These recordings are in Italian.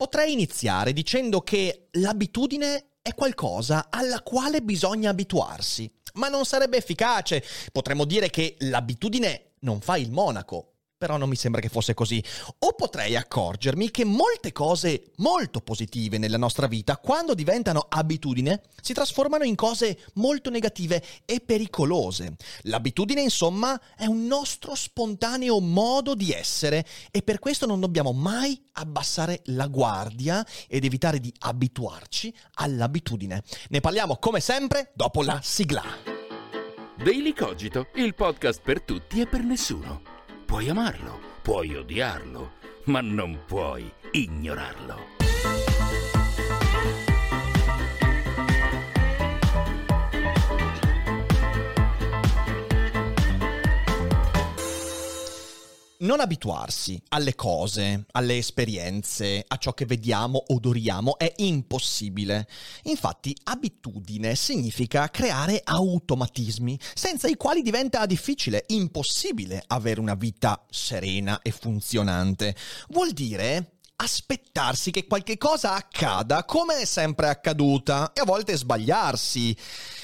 Potrei iniziare dicendo che l'abitudine è qualcosa alla quale bisogna abituarsi, ma non sarebbe efficace. Potremmo dire che l'abitudine non fa il monaco, però non mi sembra che fosse così. O potrei accorgermi che molte cose molto positive nella nostra vita, quando diventano abitudine, si trasformano in cose molto negative e pericolose. L'abitudine, insomma, è un nostro spontaneo modo di essere e per questo non dobbiamo mai abbassare la guardia ed evitare di abituarci all'abitudine. Ne parliamo come sempre dopo la sigla. Daily Cogito, il podcast per tutti e per nessuno. Puoi amarlo, puoi odiarlo, ma non puoi ignorarlo. Non abituarsi alle cose, alle esperienze, a ciò che vediamo, odoriamo è impossibile. Infatti, abitudine significa creare automatismi, senza i quali diventa difficile, impossibile avere una vita serena e funzionante. Vuol dire aspettarsi che qualche cosa accada come è sempre accaduta e a volte sbagliarsi.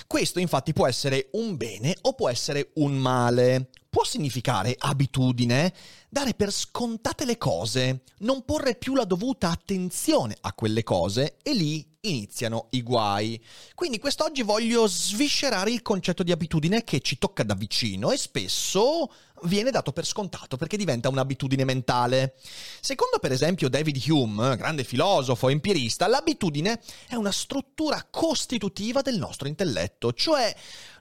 Questo infatti può essere un bene o può essere un male. Può significare abitudine, dare per scontate le cose, non porre più la dovuta attenzione a quelle cose e lì iniziano i guai. Quindi quest'oggi voglio sviscerare il concetto di abitudine che ci tocca da vicino e spesso viene dato per scontato perché diventa un'abitudine mentale. Secondo per esempio David Hume, grande filosofo empirista, l'abitudine è una struttura costitutiva del nostro intelletto, cioè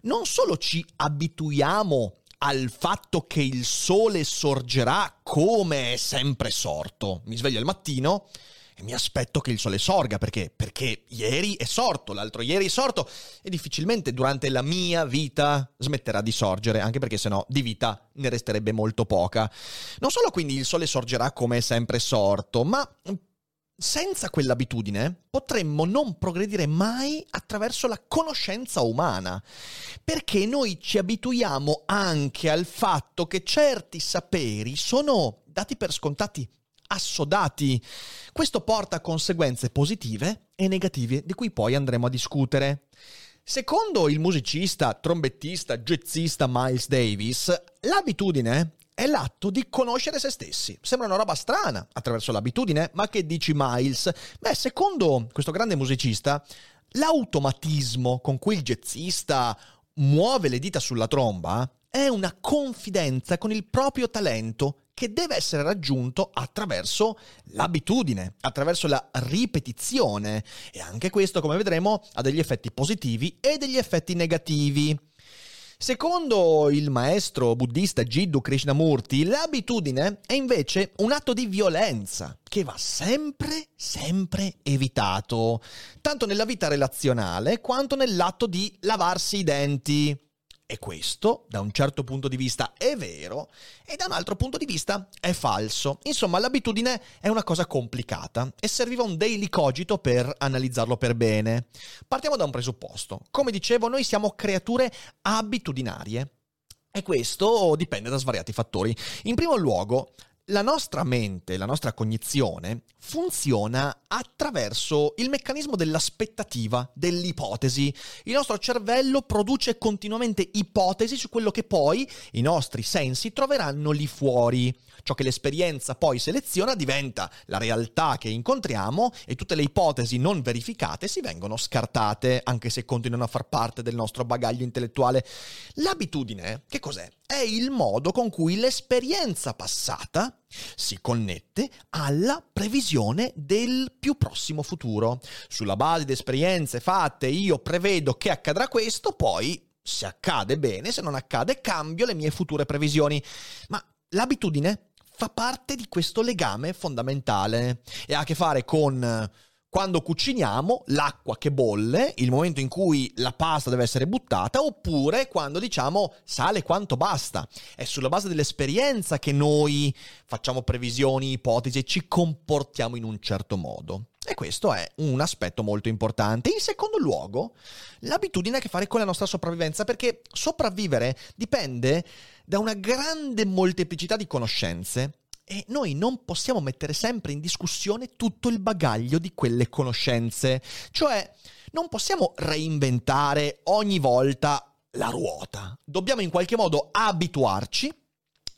non solo ci abituiamo al fatto che il sole sorgerà come è sempre sorto. Mi sveglio al mattino e mi aspetto che il sole sorga perché? Perché ieri è sorto, l'altro ieri è sorto e difficilmente durante la mia vita smetterà di sorgere, anche perché sennò di vita ne resterebbe molto poca. Non solo quindi il sole sorgerà come è sempre sorto, ma senza quell'abitudine potremmo non progredire mai attraverso la conoscenza umana, perché noi ci abituiamo anche al fatto che certi saperi sono dati per scontati assodati. Questo porta a conseguenze positive e negative di cui poi andremo a discutere. Secondo il musicista, trombettista, jazzista Miles Davis, l'abitudine è l'atto di conoscere se stessi. Sembra una roba strana attraverso l'abitudine, ma che dici Miles? Beh, secondo questo grande musicista, l'automatismo con cui il jazzista muove le dita sulla tromba è una confidenza con il proprio talento che deve essere raggiunto attraverso l'abitudine, attraverso la ripetizione e anche questo, come vedremo, ha degli effetti positivi e degli effetti negativi. Secondo il maestro buddista Jiddu Krishnamurti, l'abitudine è invece un atto di violenza che va sempre, sempre evitato, tanto nella vita relazionale quanto nell'atto di lavarsi i denti. E questo, da un certo punto di vista, è vero e da un altro punto di vista è falso. Insomma, l'abitudine è una cosa complicata e serviva un daily cogito per analizzarlo per bene. Partiamo da un presupposto. Come dicevo, noi siamo creature abitudinarie. E questo dipende da svariati fattori. In primo luogo, la nostra mente, la nostra cognizione funziona attraverso il meccanismo dell'aspettativa, dell'ipotesi. Il nostro cervello produce continuamente ipotesi su quello che poi i nostri sensi troveranno lì fuori. Ciò che l'esperienza poi seleziona diventa la realtà che incontriamo e tutte le ipotesi non verificate si vengono scartate, anche se continuano a far parte del nostro bagaglio intellettuale. L'abitudine, che cos'è? È il modo con cui l'esperienza passata si connette alla previsione del più prossimo futuro. Sulla base di esperienze fatte io prevedo che accadrà questo, poi se accade bene, se non accade cambio le mie future previsioni. Ma l'abitudine fa parte di questo legame fondamentale e ha a che fare con quando cuciniamo, l'acqua che bolle, il momento in cui la pasta deve essere buttata, oppure quando diciamo sale quanto basta. È sulla base dell'esperienza che noi facciamo previsioni, ipotesi e ci comportiamo in un certo modo. E questo è un aspetto molto importante. In secondo luogo, l'abitudine ha a che fare con la nostra sopravvivenza, perché sopravvivere dipende da una grande molteplicità di conoscenze e noi non possiamo mettere sempre in discussione tutto il bagaglio di quelle conoscenze. Cioè, non possiamo reinventare ogni volta la ruota. Dobbiamo in qualche modo abituarci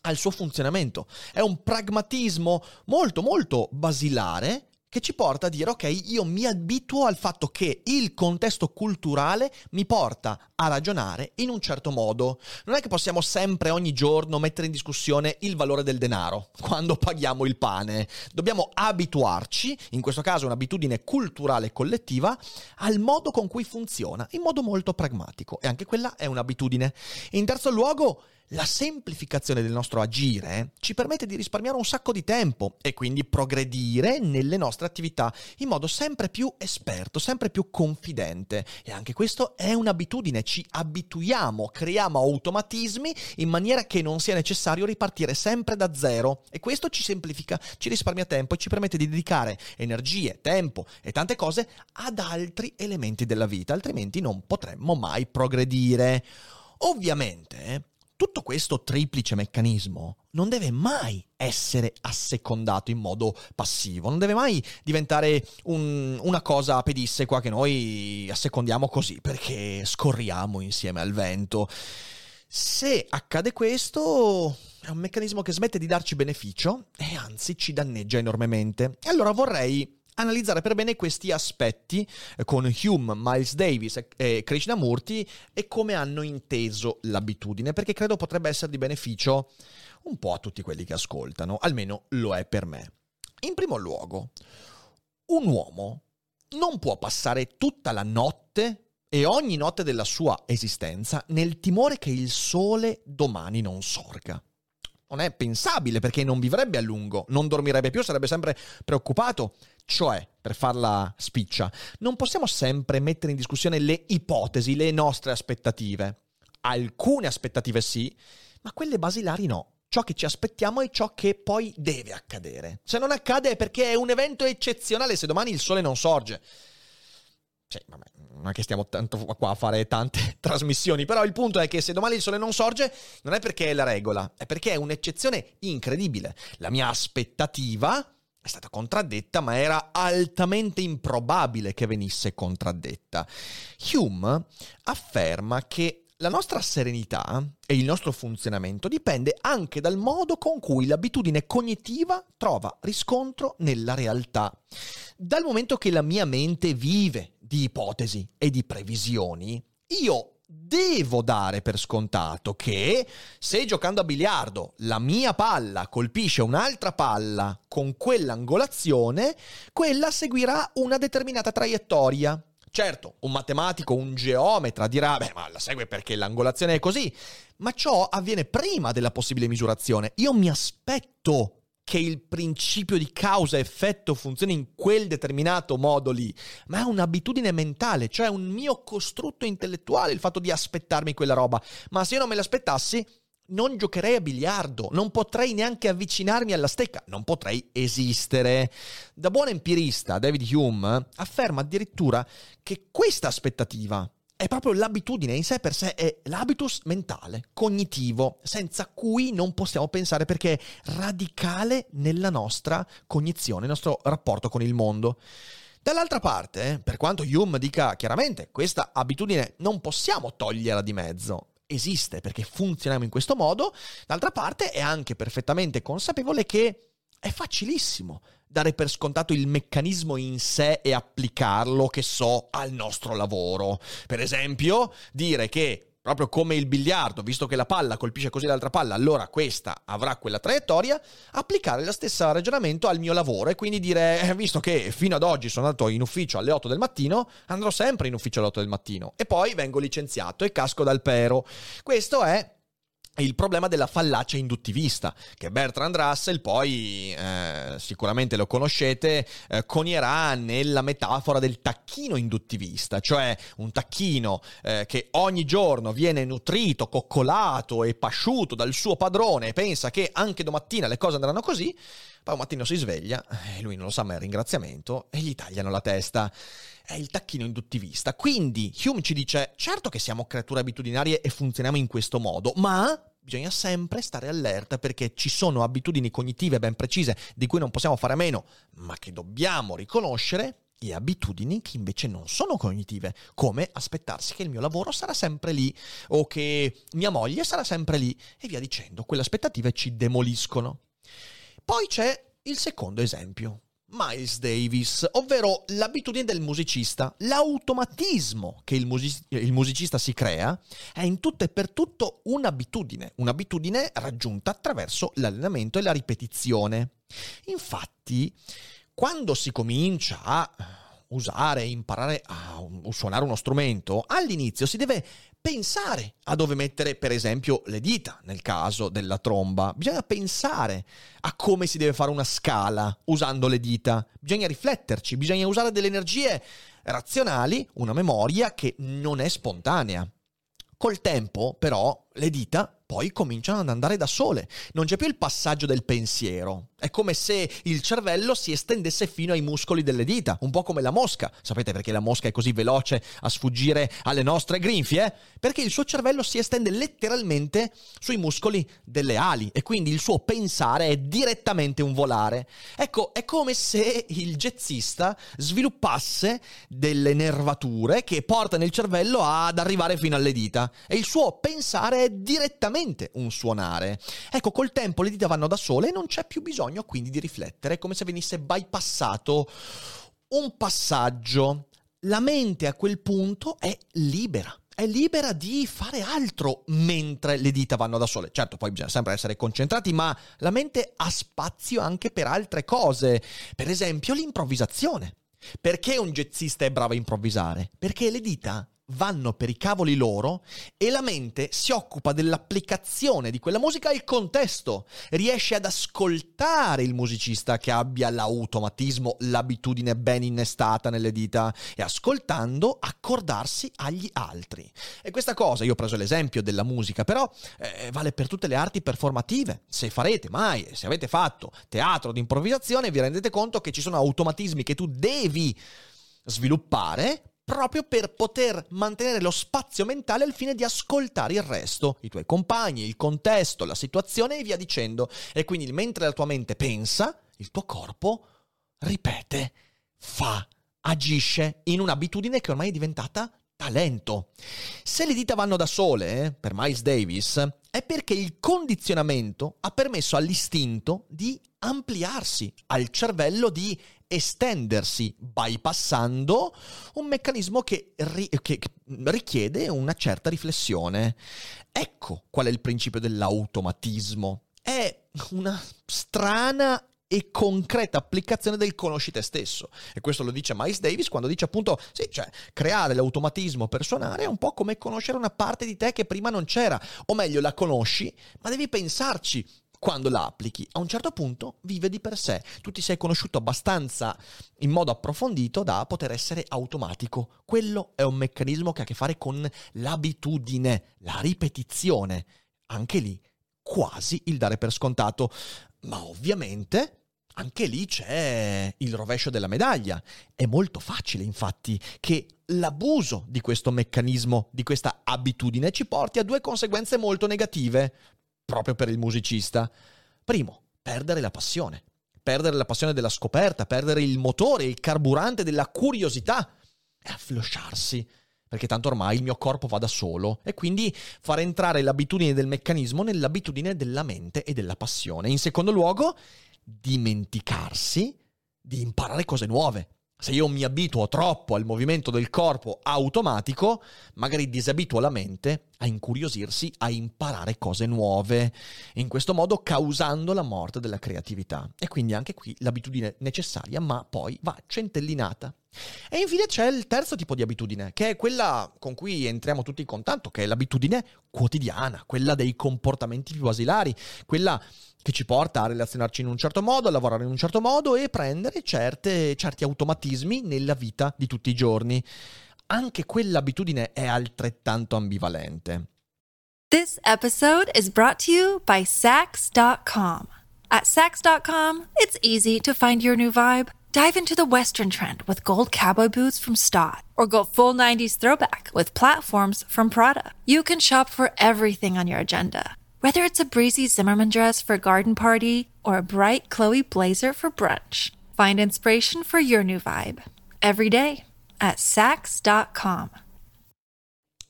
al suo funzionamento. È un pragmatismo molto molto basilare che ci porta a dire ok, io mi abituo al fatto che il contesto culturale mi porta a ragionare in un certo modo. Non è che possiamo sempre ogni giorno mettere in discussione il valore del denaro quando paghiamo il pane. Dobbiamo abituarci, in questo caso un'abitudine culturale collettiva, al modo con cui funziona, in modo molto pragmatico. E anche quella è un'abitudine. In terzo luogo, la semplificazione del nostro agire ci permette di risparmiare un sacco di tempo e quindi progredire nelle nostre attività in modo sempre più esperto, sempre più confidente. E anche questo è un'abitudine, ci abituiamo, creiamo automatismi in maniera che non sia necessario ripartire sempre da zero e questo ci semplifica, ci risparmia tempo e ci permette di dedicare energie, tempo e tante cose ad altri elementi della vita, altrimenti non potremmo mai progredire. Ovviamente, tutto questo triplice meccanismo non deve mai essere assecondato in modo passivo, non deve mai diventare un, una cosa pedissequa che noi assecondiamo così perché scorriamo insieme al vento. Se accade questo, è un meccanismo che smette di darci beneficio e anzi ci danneggia enormemente. E allora vorrei analizzare per bene questi aspetti eh, con Hume, Miles Davis e Krishnamurti e come hanno inteso l'abitudine, perché credo potrebbe essere di beneficio un po' a tutti quelli che ascoltano, almeno lo è per me. In primo luogo, un uomo non può passare tutta la notte e ogni notte della sua esistenza nel timore che il sole domani non sorga non è pensabile perché non vivrebbe a lungo, non dormirebbe più, sarebbe sempre preoccupato. Cioè, per farla spiccia, non possiamo sempre mettere in discussione le ipotesi, le nostre aspettative. Alcune aspettative sì, ma quelle basilari no. Ciò che ci aspettiamo è ciò che poi deve accadere. Se non accade è perché è un evento eccezionale se domani il sole non sorge. Cioè, vabbè, non è che stiamo tanto qua a fare tante trasmissioni, però il punto è che se domani il sole non sorge, non è perché è la regola, è perché è un'eccezione incredibile. La mia aspettativa è stata contraddetta, ma era altamente improbabile che venisse contraddetta. Hume afferma che la nostra serenità e il nostro funzionamento dipende anche dal modo con cui l'abitudine cognitiva trova riscontro nella realtà. Dal momento che la mia mente vive di ipotesi e di previsioni, io devo dare per scontato che se giocando a biliardo la mia palla colpisce un'altra palla con quell'angolazione, quella seguirà una determinata traiettoria. Certo, un matematico, un geometra dirà, beh, ma la segue perché l'angolazione è così, ma ciò avviene prima della possibile misurazione. Io mi aspetto che il principio di causa-effetto funzioni in quel determinato modo lì, ma è un'abitudine mentale, cioè un mio costrutto intellettuale il fatto di aspettarmi quella roba. Ma se io non me l'aspettassi, non giocherei a biliardo, non potrei neanche avvicinarmi alla stecca, non potrei esistere. Da buon empirista, David Hume afferma addirittura che questa aspettativa è proprio l'abitudine in sé per sé, è l'habitus mentale, cognitivo, senza cui non possiamo pensare perché è radicale nella nostra cognizione, nel nostro rapporto con il mondo. Dall'altra parte, per quanto Hume dica chiaramente questa abitudine non possiamo toglierla di mezzo, esiste perché funzioniamo in questo modo, d'altra parte è anche perfettamente consapevole che è facilissimo dare per scontato il meccanismo in sé e applicarlo, che so, al nostro lavoro. Per esempio, dire che proprio come il biliardo, visto che la palla colpisce così l'altra palla, allora questa avrà quella traiettoria, applicare lo stesso ragionamento al mio lavoro e quindi dire, eh, visto che fino ad oggi sono andato in ufficio alle 8 del mattino, andrò sempre in ufficio alle 8 del mattino e poi vengo licenziato e casco dal pero. Questo è il problema della fallacia induttivista, che Bertrand Russell poi, eh, sicuramente lo conoscete, eh, conierà nella metafora del tacchino induttivista, cioè un tacchino eh, che ogni giorno viene nutrito, coccolato e pasciuto dal suo padrone e pensa che anche domattina le cose andranno così, poi un mattino si sveglia, e lui non lo sa ma è ringraziamento, e gli tagliano la testa è il tacchino induttivista. Quindi Hume ci dice, certo che siamo creature abitudinarie e funzioniamo in questo modo, ma bisogna sempre stare allerta perché ci sono abitudini cognitive ben precise di cui non possiamo fare a meno, ma che dobbiamo riconoscere e abitudini che invece non sono cognitive, come aspettarsi che il mio lavoro sarà sempre lì o che mia moglie sarà sempre lì e via dicendo. Quelle aspettative ci demoliscono. Poi c'è il secondo esempio, Miles Davis, ovvero l'abitudine del musicista, l'automatismo che il, music- il, musicista si crea è in tutto e per tutto un'abitudine, un'abitudine raggiunta attraverso l'allenamento e la ripetizione. Infatti, quando si comincia a usare, imparare a suonare uno strumento, all'inizio si deve pensare a dove mettere, per esempio, le dita nel caso della tromba. Bisogna pensare a come si deve fare una scala usando le dita. Bisogna rifletterci, bisogna usare delle energie razionali, una memoria che non è spontanea. Col tempo, però, le dita poi cominciano ad andare da sole. Non c'è più il passaggio del pensiero. È come se il cervello si estendesse fino ai muscoli delle dita, un po' come la mosca. Sapete perché la mosca è così veloce a sfuggire alle nostre grinfie? Perché il suo cervello si estende letteralmente sui muscoli delle ali e quindi il suo pensare è direttamente un volare. Ecco, è come se il jazzista sviluppasse delle nervature che portano il cervello ad arrivare fino alle dita e il suo pensare è direttamente un suonare. Ecco, col tempo le dita vanno da sole e non c'è più bisogno quindi di riflettere, come se venisse bypassato un passaggio. La mente a quel punto è libera è libera di fare altro mentre le dita vanno da sole. Certo, poi bisogna sempre essere concentrati, ma la mente ha spazio anche per altre cose, per esempio l'improvvisazione. Perché un jazzista è bravo a improvvisare? Perché le dita vanno per i cavoli loro e la mente si occupa dell'applicazione di quella musica al contesto, riesce ad ascoltare il musicista che abbia l'automatismo, l'abitudine ben innestata nelle dita e ascoltando accordarsi agli altri. E questa cosa, io ho preso l'esempio della musica, però eh, vale per tutte le arti performative. Se farete mai, se avete fatto teatro di improvvisazione, vi rendete conto che ci sono automatismi che tu devi sviluppare proprio per poter mantenere lo spazio mentale al fine di ascoltare il resto, i tuoi compagni, il contesto, la situazione e via dicendo. E quindi mentre la tua mente pensa, il tuo corpo ripete, fa, agisce in un'abitudine che ormai è diventata talento. Se le dita vanno da sole, eh, per Miles Davis, è perché il condizionamento ha permesso all'istinto di ampliarsi, al cervello di estendersi bypassando un meccanismo che, ri- che, richiede una certa riflessione. Ecco qual è il principio dell'automatismo. È una strana e concreta applicazione del conosci te stesso. E questo lo dice Miles Davis quando dice appunto, sì, cioè creare l'automatismo per suonare è un po' come conoscere una parte di te che prima non c'era, o meglio la conosci, ma devi pensarci quando la applichi, a un certo punto vive di per sé. Tu ti sei conosciuto abbastanza in modo approfondito da poter essere automatico. Quello è un meccanismo che ha a che fare con l'abitudine, la ripetizione. Anche lì, quasi il dare per scontato. Ma ovviamente anche lì c'è il rovescio della medaglia. È molto facile, infatti, che l'abuso di questo meccanismo, di questa abitudine, ci porti a due conseguenze molto negative proprio per il musicista. Primo, perdere la passione. Perdere la passione della scoperta, perdere il motore, il carburante della curiosità e afflosciarsi. Perché tanto ormai il mio corpo va da solo e quindi far entrare l'abitudine del meccanismo nell'abitudine della mente e della passione. In secondo luogo, dimenticarsi di imparare cose nuove. Se io mi abituo troppo al movimento del corpo automatico, magari disabituo la mente a incuriosirsi, a imparare cose nuove, in questo modo causando la morte della creatività. E quindi anche qui l'abitudine necessaria, ma poi va centellinata. E infine c'è il terzo tipo di abitudine, che è quella con cui entriamo tutti in contatto, che è l'abitudine quotidiana, quella dei comportamenti più basilari, quella che ci porta a relazionarci in un certo modo, a lavorare in un certo modo e prendere certe, certi automatismi nella vita di tutti i giorni. Anche quell'abitudine è altrettanto ambivalente. This episode is brought to you by Sax.com. At Sax.com, it's easy to find your new vibe. Dive into the Western trend with gold cowboy boots from Stott, or go full 90s throwback with platforms from Prada. You can shop for everything on your agenda, whether it's a breezy Zimmerman dress for a garden party or a bright Chloe blazer for brunch. Find inspiration for your new vibe every day at Sax.com.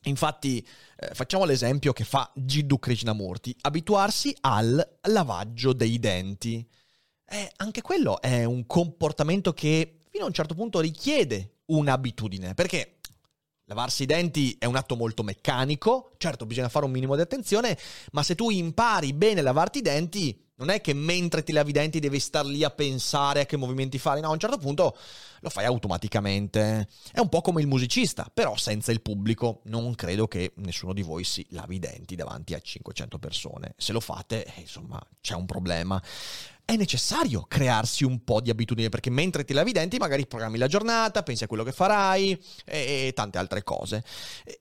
Infatti, eh, facciamo l'esempio che fa Jiddu Krishnamurti, abituarsi al lavaggio dei denti. Eh, anche quello è un comportamento che fino a un certo punto richiede un'abitudine, perché lavarsi i denti è un atto molto meccanico, certo bisogna fare un minimo di attenzione, ma se tu impari bene a lavarti i denti, non è che mentre ti lavi i denti devi star lì a pensare a che movimenti fare, no, a un certo punto lo fai automaticamente. È un po' come il musicista, però senza il pubblico. Non credo che nessuno di voi si lavi i denti davanti a 500 persone. Se lo fate, eh, insomma, c'è un problema è necessario crearsi un po' di abitudini perché mentre ti lavi i denti magari programmi la giornata, pensi a quello che farai e, e tante altre cose.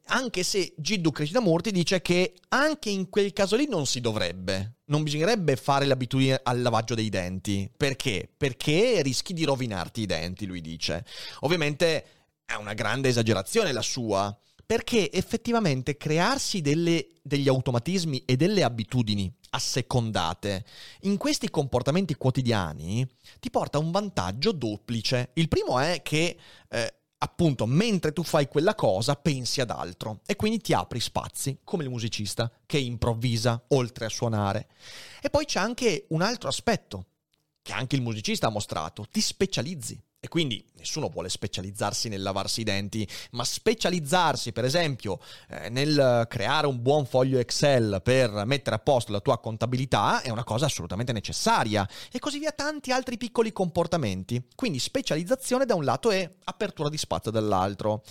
Anche se Jiddu Krishnamurti dice che anche in quel caso lì non si dovrebbe, non bisognerebbe fare l'abitudine al lavaggio dei denti. Perché? Perché rischi di rovinarti i denti, lui dice. Ovviamente è una grande esagerazione la sua, perché effettivamente crearsi delle, degli automatismi e delle abitudini assecondate in questi comportamenti quotidiani ti porta un vantaggio duplice. Il primo è che eh, appunto mentre tu fai quella cosa pensi ad altro e quindi ti apri spazi come il musicista che improvvisa oltre a suonare. E poi c'è anche un altro aspetto che anche il musicista ha mostrato, ti specializzi. E quindi nessuno vuole specializzarsi nel lavarsi i denti, ma specializzarsi, per esempio, eh, nel creare un buon foglio Excel per mettere a posto la tua contabilità è una cosa assolutamente necessaria. E così via tanti altri piccoli comportamenti. Quindi specializzazione da un lato e apertura di spazio dall'altro.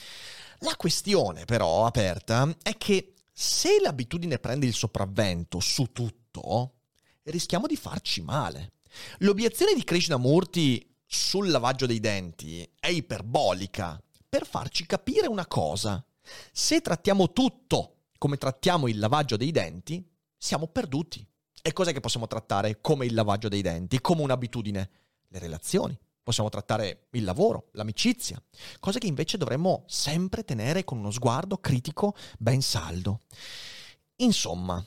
La questione però aperta è che se l'abitudine prende il sopravvento su tutto, rischiamo di farci male. L'obiezione di Krishnamurti sul lavaggio dei denti è iperbolica per farci capire una cosa. Se trattiamo tutto come trattiamo il lavaggio dei denti, siamo perduti. E cos'è che possiamo trattare come il lavaggio dei denti, come un'abitudine? Le relazioni. Possiamo trattare il lavoro, l'amicizia, cose che invece dovremmo sempre tenere con uno sguardo critico ben saldo. Insomma,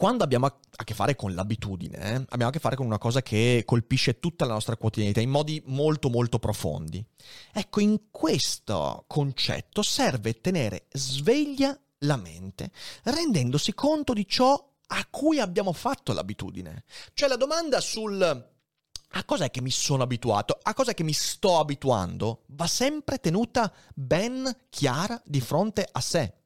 quando abbiamo a che fare con l'abitudine, eh, abbiamo a che fare con una cosa che colpisce tutta la nostra quotidianità in modi molto molto profondi. Ecco, in questo concetto serve tenere sveglia la mente, rendendosi conto di ciò a cui abbiamo fatto l'abitudine. Cioè la domanda sul a cos'è che mi sono abituato, a cos'è che mi sto abituando, va sempre tenuta ben chiara di fronte a sé.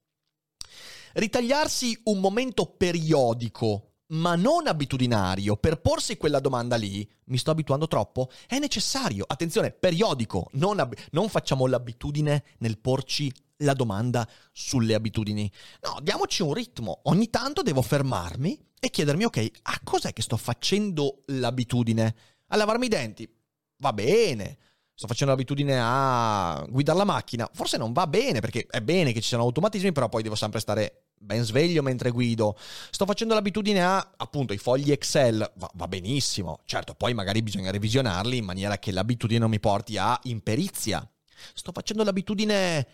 Ritagliarsi un momento periodico ma non abitudinario, per porsi quella domanda lì, mi sto abituando troppo? È necessario, attenzione, periodico, non, ab- non, facciamo l'abitudine nel porci la domanda sulle abitudini. No, diamoci un ritmo, ogni tanto devo fermarmi e chiedermi, ok, a cos'è che sto facendo l'abitudine? A lavarmi i denti? Va bene. Sto facendo l'abitudine a guidare la macchina. Forse non va bene, perché è bene che ci siano automatismi, però poi devo sempre stare ben sveglio mentre guido. Sto facendo l'abitudine a, appunto, i fogli Excel, va, va, benissimo. Certo, poi magari bisogna revisionarli in maniera che l'abitudine non mi porti a imperizia. Sto facendo l'abitudine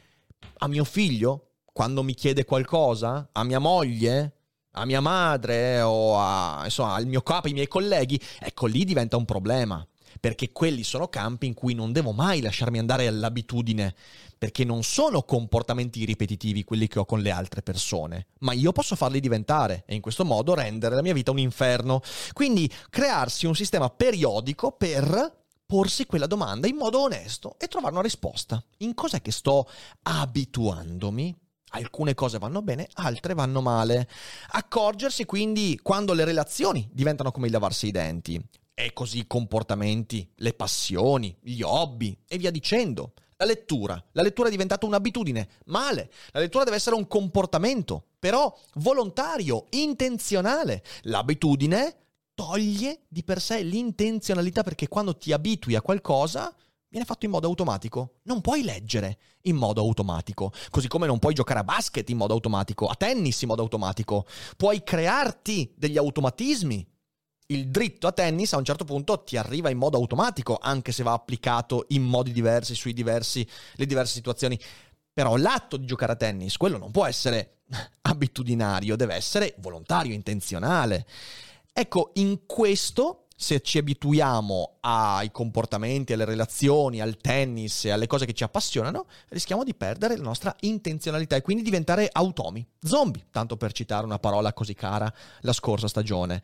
a mio figlio, quando mi chiede qualcosa, a mia moglie, a mia madre o a, insomma, al mio capo, ai miei colleghi. Ecco, lì diventa un problema perché quelli sono campi in cui non devo mai lasciarmi andare all'abitudine, perché non sono comportamenti ripetitivi quelli che ho con le altre persone, ma io posso farli diventare e in questo modo rendere la mia vita un inferno. Quindi crearsi un sistema periodico per porsi quella domanda in modo onesto e trovare una risposta. In cos'è che sto abituandomi? Alcune cose vanno bene, altre vanno male. Accorgersi quindi quando le relazioni diventano come il lavarsi i denti e così i comportamenti, le passioni, gli hobby e via dicendo. La lettura. La lettura è diventata un'abitudine. Male. La lettura deve essere un comportamento, però volontario, intenzionale. L'abitudine toglie di per sé l'intenzionalità perché quando ti abitui a qualcosa viene fatto in modo automatico. Non puoi leggere in modo automatico, così come non puoi giocare a basket in modo automatico, a tennis in modo automatico. Puoi crearti degli automatismi. Il dritto a tennis a un certo punto ti arriva in modo automatico, anche se va applicato in modi diversi, sui diversi, le diverse situazioni. Però l'atto di giocare a tennis, quello non può essere abitudinario, deve essere volontario, intenzionale. Ecco, in questo se ci abituiamo ai comportamenti, alle relazioni, al tennis e alle cose che ci appassionano, rischiamo di perdere la nostra intenzionalità e quindi diventare automi, zombie, tanto per citare una parola così cara la scorsa stagione.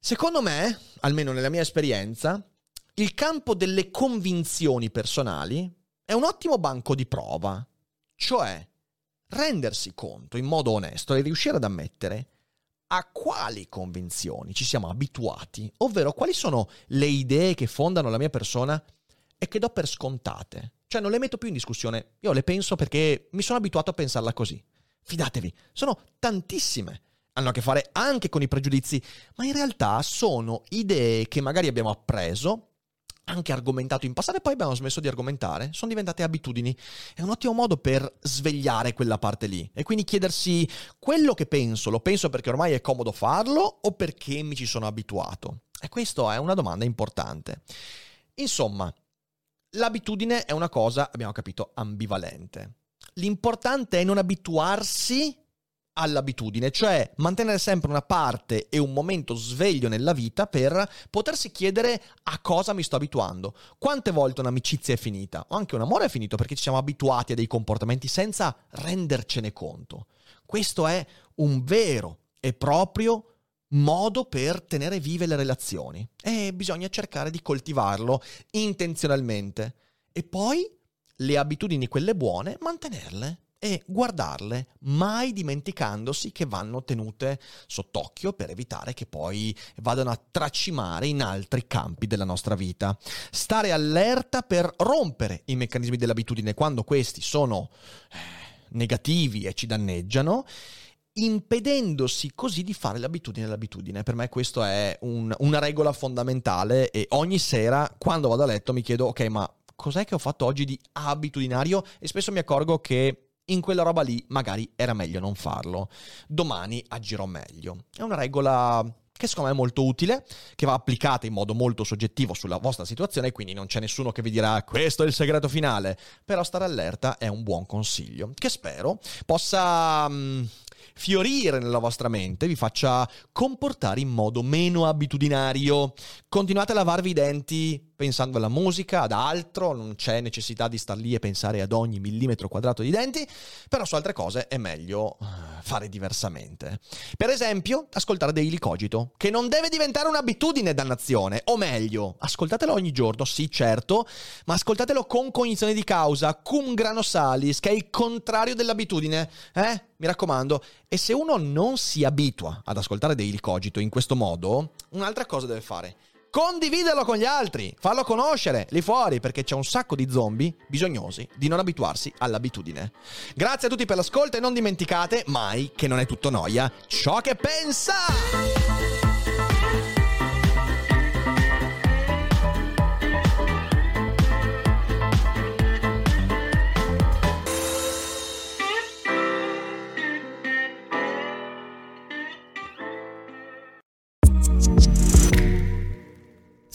Secondo me, almeno nella mia esperienza, il campo delle convinzioni personali è un ottimo banco di prova, cioè rendersi conto in modo onesto e riuscire ad ammettere a quali convinzioni ci siamo abituati, ovvero quali sono le idee che fondano la mia persona e che do per scontate. Cioè non le metto più in discussione, io le penso perché mi sono abituato a pensarla così. Fidatevi, sono tantissime. Hanno a che fare anche con i pregiudizi, ma in realtà sono idee che magari abbiamo appreso anche argomentato in passato e poi abbiamo smesso di argomentare, sono diventate abitudini. È un ottimo modo per svegliare quella parte lì e quindi chiedersi quello che penso, lo penso perché ormai è comodo farlo o perché mi ci sono abituato? E questa è una domanda importante. Insomma, l'abitudine è una cosa, abbiamo capito, ambivalente. L'importante è non abituarsi all'abitudine, cioè mantenere sempre una parte e un momento sveglio nella vita per potersi chiedere a cosa mi sto abituando. Quante volte un'amicizia è finita, o anche un amore è finito perché ci siamo abituati a dei comportamenti senza rendercene conto. Questo è un vero e proprio modo per tenere vive le relazioni e bisogna cercare di coltivarlo intenzionalmente e poi le abitudini quelle buone mantenerle e guardarle, mai dimenticandosi che vanno tenute sott'occhio per evitare che poi vadano a tracimare in altri campi della nostra vita. Stare allerta per rompere i meccanismi dell'abitudine quando questi sono eh, negativi e ci danneggiano impedendosi così di fare l'abitudine l'abitudine. Per me questa è un, una regola fondamentale e ogni sera quando vado a letto mi chiedo ok ma cos'è che ho fatto oggi di abitudinario e spesso mi accorgo che in quella roba lì magari era meglio non farlo. Domani agirò meglio. È una regola che secondo me è molto utile, che va applicata in modo molto soggettivo sulla vostra situazione, quindi non c'è nessuno che vi dirà questo è il segreto finale, però stare allerta è un buon consiglio, che spero possa mh, fiorire nella vostra mente, vi faccia comportare in modo meno abitudinario. Continuate a lavarvi i denti pensando alla musica, ad altro, non c'è necessità di star lì e pensare ad ogni millimetro quadrato di denti, però su altre cose è meglio eh, fare diversamente. Per esempio, ascoltare Daily Cogito, che non deve diventare un'abitudine, dannazione, o meglio, ascoltatelo ogni giorno, sì certo, ma ascoltatelo con cognizione di causa, cum grano salis, che è il contrario dell'abitudine, eh? Mi raccomando, e se uno non si abitua ad ascoltare Daily Cogito in questo modo, un'altra cosa deve fare condividerlo con gli altri, farlo conoscere lì fuori perché c'è un sacco di zombie bisognosi di non abituarsi all'abitudine. Grazie a tutti per l'ascolto e non dimenticate mai che non è tutto noia ciò che pensa!